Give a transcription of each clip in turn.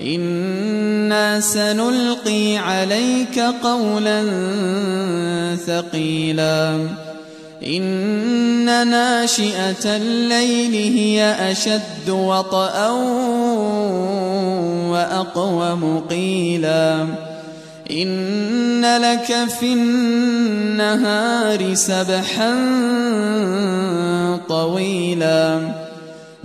إنا سنلقي عليك قولا ثقيلا إن ناشئة الليل هي أشد وطأ وأقوم قيلا إن لك في النهار سبحا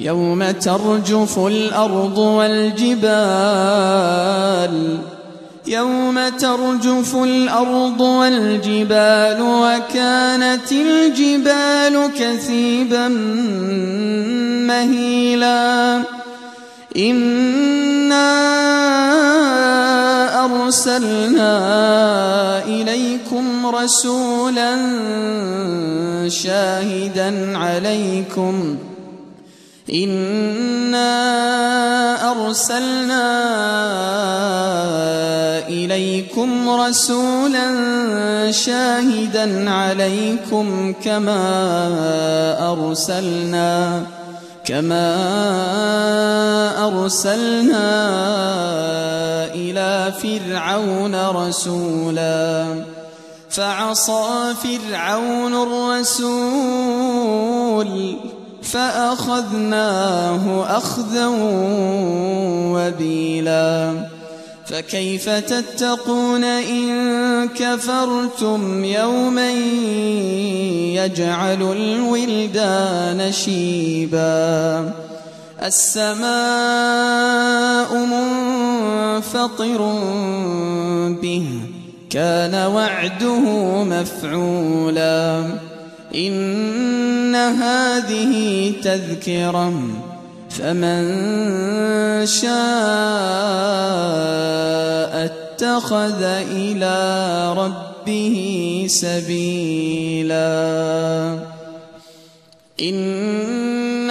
يوم ترجف الأرض والجبال يوم ترجف الأرض والجبال وكانت الجبال كثيبا مهيلا إنا أرسلنا إليكم رسولا شاهدا عليكم إنا أرسلنا إليكم رسولا شاهدا عليكم كما أرسلنا كما أرسلنا إلى فرعون رسولا. فعصى فرعون الرسول فأخذناه أخذا وبيلا. فكيف تتقون إن كفرتم يوما يجعل الولدان شيبا؟ السماء منفطر به كان وعده مفعولا. إن هذه تذكرة فمن شاء اتخذ إلى ربه سبيلا. إن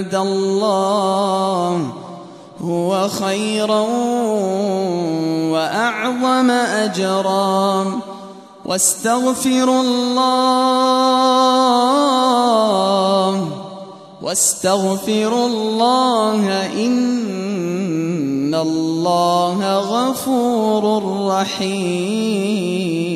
عند الله هو خيرا وأعظم أجرا. واستغفروا الله واستغفروا الله إن الله غفور رحيم.